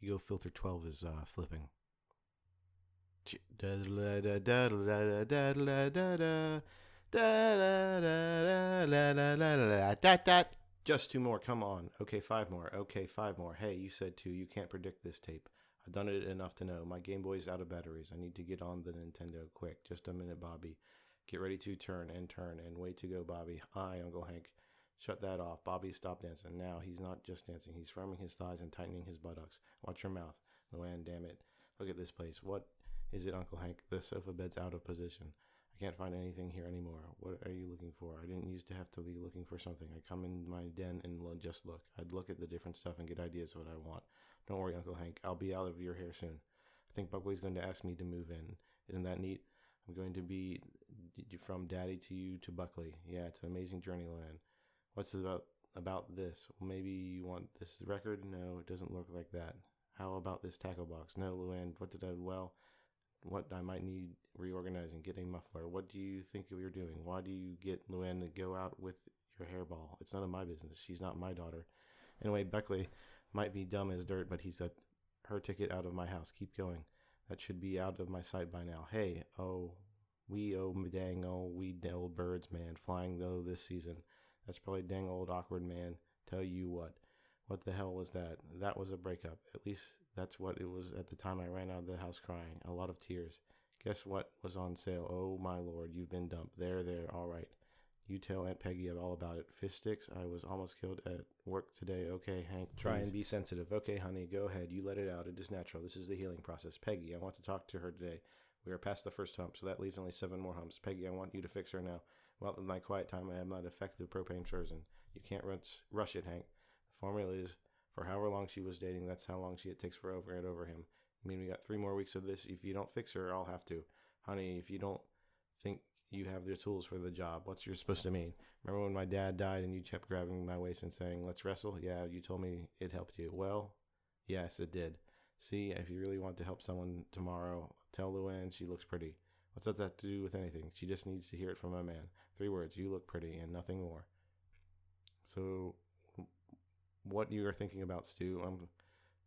Ego Filter 12 is uh, flipping. Just two more. Come on. Okay, five more. Okay, five more. Hey, you said two. You can't predict this tape. I've done it enough to know. My Game Boy's out of batteries. I need to get on the Nintendo quick. Just a minute, Bobby. Get ready to turn and turn and way to go, Bobby. Hi, Uncle Hank. Shut that off. Bobby, stop dancing. Now, he's not just dancing. He's firming his thighs and tightening his buttocks. Watch your mouth. Luann, damn it. Look at this place. What is it, Uncle Hank? The sofa bed's out of position. I can't find anything here anymore. What are you looking for? I didn't used to have to be looking for something. I come in my den and just look. I'd look at the different stuff and get ideas of what I want. Don't worry, Uncle Hank. I'll be out of your hair soon. I think Buckley's going to ask me to move in. Isn't that neat? I'm going to be from daddy to you to Buckley. Yeah, it's an amazing journey, Luann. What's about about this? Well, maybe you want this record? No, it doesn't look like that. How about this tackle box? No, Luann. What did I? Well, what I might need reorganizing, get a muffler. What do you think you're doing? Why do you get Luann to go out with your hairball? It's none of my business. She's not my daughter. Anyway, Buckley might be dumb as dirt, but he's got her ticket out of my house. Keep going. That should be out of my sight by now. Hey, oh, we oh dang oh we old birds, man, flying though this season. That's probably dang old awkward man. Tell you what. What the hell was that? That was a breakup. At least that's what it was at the time I ran out of the house crying. A lot of tears. Guess what was on sale? Oh my lord, you've been dumped. There, there, all right. You tell Aunt Peggy all about it. Fish sticks, I was almost killed at work today. Okay, Hank, try and be sensitive. Okay, honey, go ahead. You let it out. It is natural. This is the healing process. Peggy, I want to talk to her today. We are past the first hump, so that leaves only seven more humps. Peggy, I want you to fix her now. Well, in my quiet time, I have not effective propane surgeon. You can't rush, rush it, Hank. The formula is for however long she was dating, that's how long she it takes for over and over him. I mean, we got three more weeks of this. If you don't fix her, I'll have to. Honey, if you don't think you have the tools for the job, what's you're supposed to mean? Remember when my dad died and you kept grabbing my waist and saying, let's wrestle? Yeah, you told me it helped you. Well, yes, it did. See, if you really want to help someone tomorrow, tell Luann she looks pretty. What's that to do with anything? She just needs to hear it from a man. Three words, you look pretty, and nothing more. So, what you are thinking about, Stu? I'm,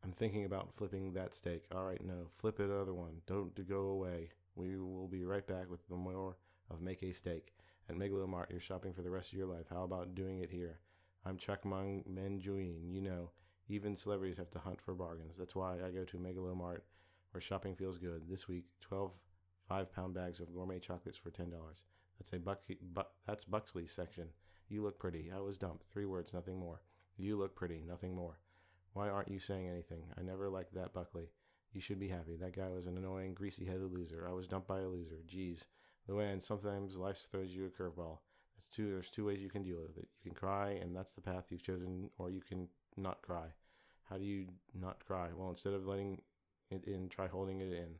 I'm thinking about flipping that steak. All right, no, flip it other one. Don't go away. We will be right back with the more of Make a Steak. At Megalomart, you're shopping for the rest of your life. How about doing it here? I'm Chuck Mangione. You know, even celebrities have to hunt for bargains. That's why I go to Megalomart, where shopping feels good. This week, 12 five pound bags of gourmet chocolates for $10. That's a Buck, bu- that's Buckley's section. You look pretty. I was dumped. Three words, nothing more. You look pretty, nothing more. Why aren't you saying anything? I never liked that Buckley. You should be happy. That guy was an annoying, greasy headed loser. I was dumped by a loser. Geez. Luann, sometimes life throws you a curveball. That's two there's two ways you can deal with it. You can cry and that's the path you've chosen, or you can not cry. How do you not cry? Well instead of letting it in, try holding it in.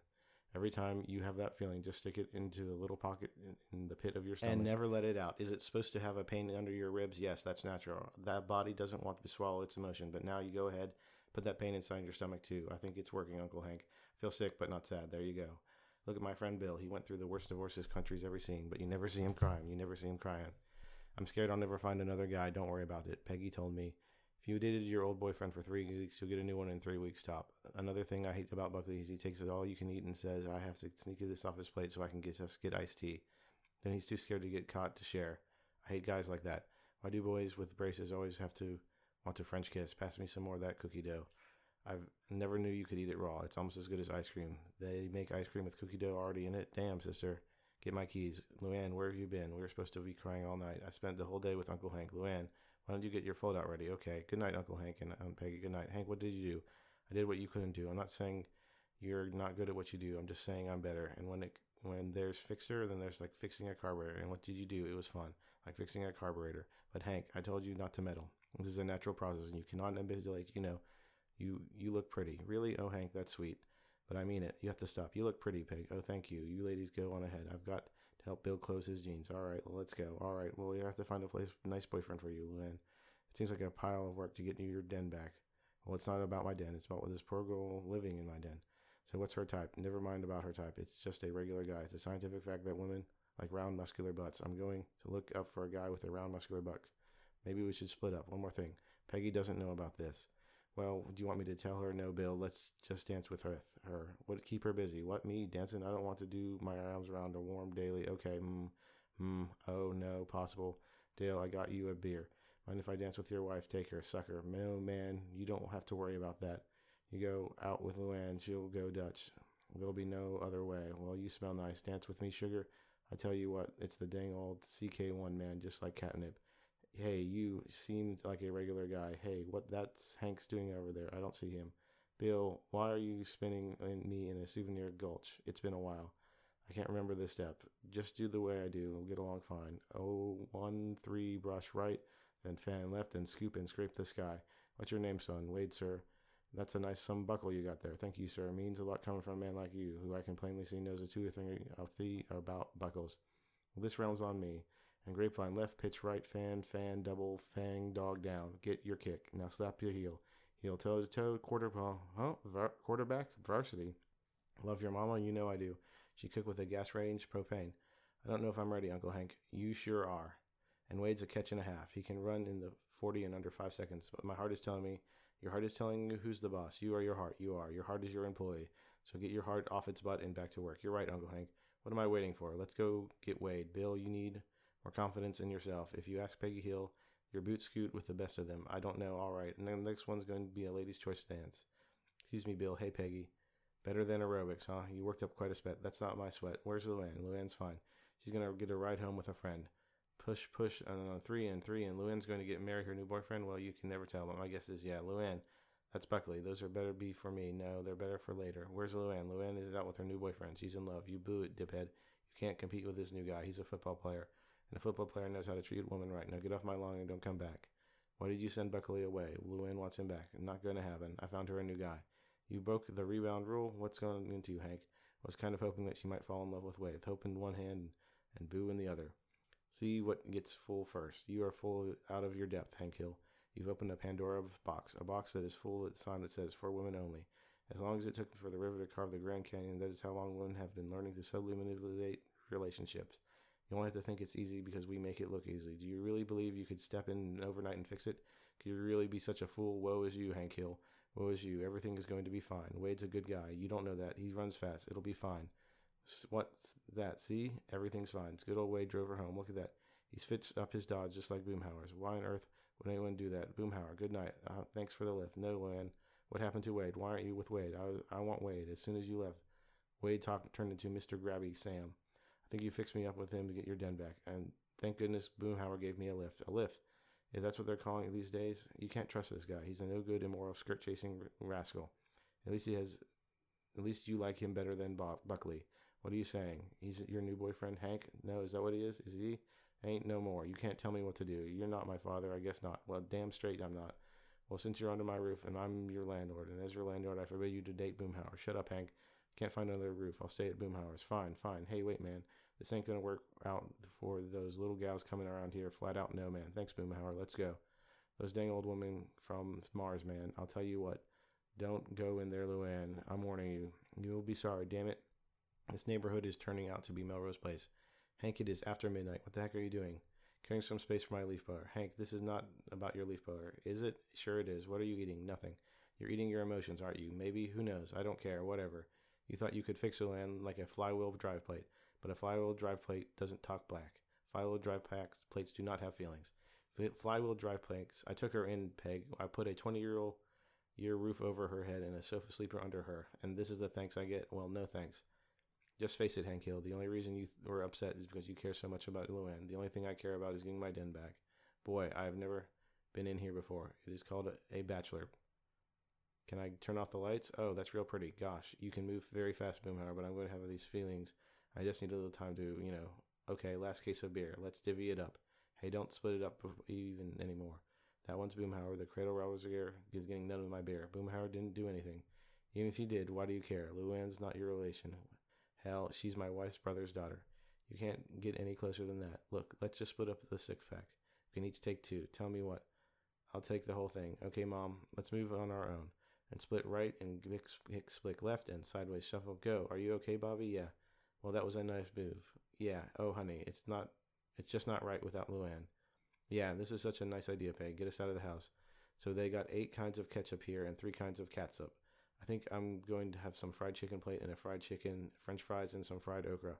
Every time you have that feeling, just stick it into a little pocket in, in, the pit of your stomach. And never let it out. Is it supposed to have a pain under your ribs? Yes, that's natural. That body doesn't want to swallow its emotion, but now you go ahead, put that pain inside your stomach too. I think it's working, Uncle Hank. Feel sick, but not sad. There you go. Look at my friend Bill. He went through the worst divorce this country's ever seen, but you never see him crying. You never see him crying. I'm scared I'll never find another guy. Don't worry about it. Peggy told me if you dated your old boyfriend for three weeks, you'll get a new one in three weeks top. Another thing I hate about Buckley is he takes it all you can eat and says, I have to sneak this off his plate so I can get just get iced tea. Then he's too scared to get caught to share. I hate guys like that. Why do boys with braces always have to want to French kiss? Pass me some more of that cookie dough. I've never knew you could eat it raw. It's almost as good as ice cream. They make ice cream with cookie dough already in it. Damn, sister. Get my keys. Luann, where have you been? We were supposed to be crying all night. I spent the whole day with Uncle Hank. Luann, why don't you get your fold out ready? Okay. Good night, Uncle Hank and Aunt Peggy. Good night. Hank, what did you do? I did what you couldn't do. I'm not saying you're not good at what you do. I'm just saying I'm better. And when it when there's fixer, then there's like fixing a carburetor. And what did you do? It was fun, like fixing a carburetor. But Hank, I told you not to meddle. This is a natural process, and you cannot manipulate. You know, you you look pretty. Really? Oh, Hank, that's sweet. But I mean it. You have to stop. You look pretty, Peg. Oh, thank you. You ladies go on ahead. I've got to help Bill close his jeans. All right, well, let's go. All right, well, we have to find a place, nice boyfriend for you, Luann. It seems like a pile of work to get you your den back. Well, it's not about my den. It's about this poor girl living in my den. So what's her type? Never mind about her type. It's just a regular guy. It's a scientific fact that women like round, muscular butts. I'm going to look up for a guy with a round, muscular butt. Maybe we should split up. One more thing. Peggy doesn't know about this. Well, do you want me to tell her? No, Bill. Let's just dance with her. Her. What? Keep her busy. What? Me dancing? I don't want to do my arms around a warm daily. Okay. Hmm. Hmm. Oh no. Possible. Dale, I got you a beer. Mind if I dance with your wife? Take her, sucker. No, man. You don't have to worry about that. You go out with Luann. She'll go Dutch. There'll be no other way. Well, you smell nice. Dance with me, sugar. I tell you what, it's the dang old CK1 man, just like catnip. Hey, you seem like a regular guy. Hey, what that's Hank's doing over there? I don't see him. Bill, why are you spinning me in a souvenir gulch? It's been a while. I can't remember this step. Just do the way I do. We'll get along fine. Oh, one, three, brush right, then fan left, and scoop and scrape the sky. What's your name, son? Wade, sir. That's a nice some buckle you got there. Thank you, sir. Means a lot coming from a man like you, who I can plainly see knows a two or three about buckles. Well, this round's on me. And grapevine left, pitch right, fan, fan, double, fang, dog down. Get your kick. Now slap your heel. Heel toe to toe, quarter huh? Var- quarterback, varsity. Love your mama, you know I do. She cooked with a gas range propane. I don't know if I'm ready, Uncle Hank. You sure are. And Wade's a catch and a half. He can run in the 40 in under five seconds, but my heart is telling me your heart is telling you who's the boss. You are your heart. You are. Your heart is your employee. So get your heart off its butt and back to work. You're right, Uncle Hank. What am I waiting for? Let's go get Wade. Bill, you need more confidence in yourself. If you ask Peggy Hill, your boot scoot with the best of them. I don't know. All right. And then the next one's going to be a lady's choice dance. Excuse me, Bill. Hey, Peggy. Better than aerobics, huh? You worked up quite a sweat. That's not my sweat. Where's Luann? Luann's fine. She's going to get a ride home with a friend. Push, push, and uh, three and three, and Luann's going to get married her new boyfriend. Well, you can never tell, but my guess is yeah, Luann. That's Buckley. Those are better be for me. No, they're better for later. Where's Luann? Luann is out with her new boyfriend. She's in love. You boo it, diphead. You can't compete with this new guy. He's a football player. And a football player knows how to treat a woman right. Now get off my lawn and don't come back. Why did you send Buckley away? Luann wants him back. Not going to happen. I found her a new guy. You broke the rebound rule? What's going into you, Hank? I was kind of hoping that she might fall in love with Wade. Hope in one hand and boo in the other. See what gets full first. You are full out of your depth, Hank Hill. You've opened a Pandora's box, a box that is full of the sign that says for women only. As long as it took for the river to carve the Grand Canyon, that is how long women have been learning to subtly manipulate relationships. You only have to think it's easy because we make it look easy. Do you really believe you could step in overnight and fix it? Could you really be such a fool? Woe is you, Hank Hill. Woe is you. Everything is going to be fine. Wade's a good guy. You don't know that. He runs fast. It'll be fine. What's that? See? Everything's fine. It's good old Wade drove her home. Look at that. He's fixed up his Dodge just like Boomhauer's. Why on earth would anyone do that? Boomhauer, good night. Uh, thanks for the lift. No, Luann. What happened to Wade? Why aren't you with Wade? I, I want Wade. As soon as you left, Wade talk, turned into Mr. Grabby Sam think you fixed me up with him to get your den back. And thank goodness Boomhauer gave me a lift. A lift. If that's what they're calling it these days, you can't trust this guy. He's a no good, immoral, skirt chasing rascal. At least he has. At least you like him better than Bob, Buckley. What are you saying? He's your new boyfriend, Hank? No, is that what he is? Is he? Ain't no more. You can't tell me what to do. You're not my father. I guess not. Well, damn straight I'm not. Well, since you're under my roof and I'm your landlord, and as your landlord, I forbid you to date Boomhauer. Shut up, Hank. Can't find another roof. I'll stay at Boomhauer's. Fine, fine. Hey, wait, man. This ain't gonna work out for those little gals coming around here. Flat out, no, man. Thanks, Boomhauer. Let's go. Those dang old women from Mars, man. I'll tell you what. Don't go in there, Luann. I'm warning you. You'll be sorry. Damn it. This neighborhood is turning out to be Melrose Place. Hank, it is after midnight. What the heck are you doing? Carrying some space for my leaf blower. Hank, this is not about your leaf blower. Is it? Sure it is. What are you eating? Nothing. You're eating your emotions, aren't you? Maybe. Who knows? I don't care. Whatever. You thought you could fix Luann like a flywheel drive plate but a flywheel drive plate doesn't talk black. Flywheel drive plates do not have feelings. Flywheel drive plates. I took her in, Peg. I put a 20 year old year roof over her head and a sofa sleeper under her. And this is the thanks I get. Well, no thanks. Just face it, Hank Hill. The only reason you were upset is because you care so much about Luann. The only thing I care about is getting my den back. Boy, I have never been in here before. It is called a, a bachelor. Can I turn off the lights? Oh, that's real pretty. Gosh, you can move very fast, Boomhauer, but I'm going to have these feelings I just need a little time to, you know, okay, last case of beer. Let's divvy it up. Hey, don't split it up even anymore. That one's Boomhauer. The Cradle Roller is getting none of my beer. Boomhauer didn't do anything. Even if he did, why do you care? Luann's not your relation. Hell, she's my wife's brother's daughter. You can't get any closer than that. Look, let's just split up the six pack. We can each take two. Tell me what. I'll take the whole thing. Okay, Mom, let's move on our own. And split right and split left and sideways shuffle. Go. Are you okay, Bobby? Yeah. Well, that was a nice move. Yeah. Oh, honey, it's not. It's just not right without Luann. Yeah, this is such a nice idea, Peg. Get us out of the house. So they got eight kinds of ketchup here and three kinds of catsup. I think I'm going to have some fried chicken plate and a fried chicken, French fries, and some fried okra.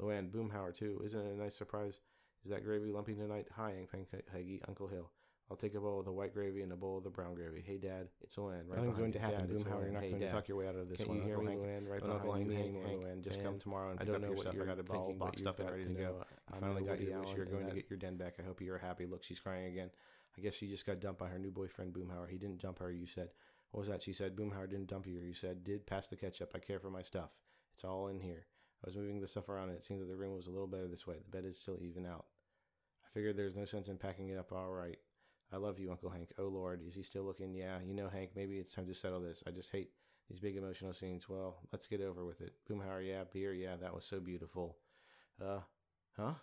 Luann, Boomhauer too. Isn't it a nice surprise? Is that gravy lumpy tonight? Hi, Aunt Peggy, Uncle Hill. I'll take a bowl of the white gravy and a bowl of the brown gravy. Hey, Dad, it's Luann. Right Nothing's going to happen. Dad, Boomhauer, you're not hey, going to talk your way out of this Can't one. you hear Uncle me, Hank. Luann? Right Uncle behind you, Hank, Hank, Hank, Luann. Just come tomorrow and I pick up your stuff. I got thinking, but boxed up and ready to go. I'm finally got wish. You're going to get your den back. I hope you're happy. Look, she's crying again. I guess she just got dumped by her new boyfriend, Boomhauer. He didn't dump her, you said. What was that? She said, Boomhauer didn't dump you. You said, did pass the ketchup. I care for my stuff. It's all in here. I was moving the stuff around and it seemed that the room was a little better this way. The bed is still even out. I figured there's no sense in packing it up all right. I love you, Uncle Hank. Oh Lord, is he still looking? Yeah, you know, Hank, maybe it's time to settle this. I just hate these big emotional scenes. Well, let's get over with it. Boomhauer, yeah, beer, yeah, that was so beautiful. Uh, huh?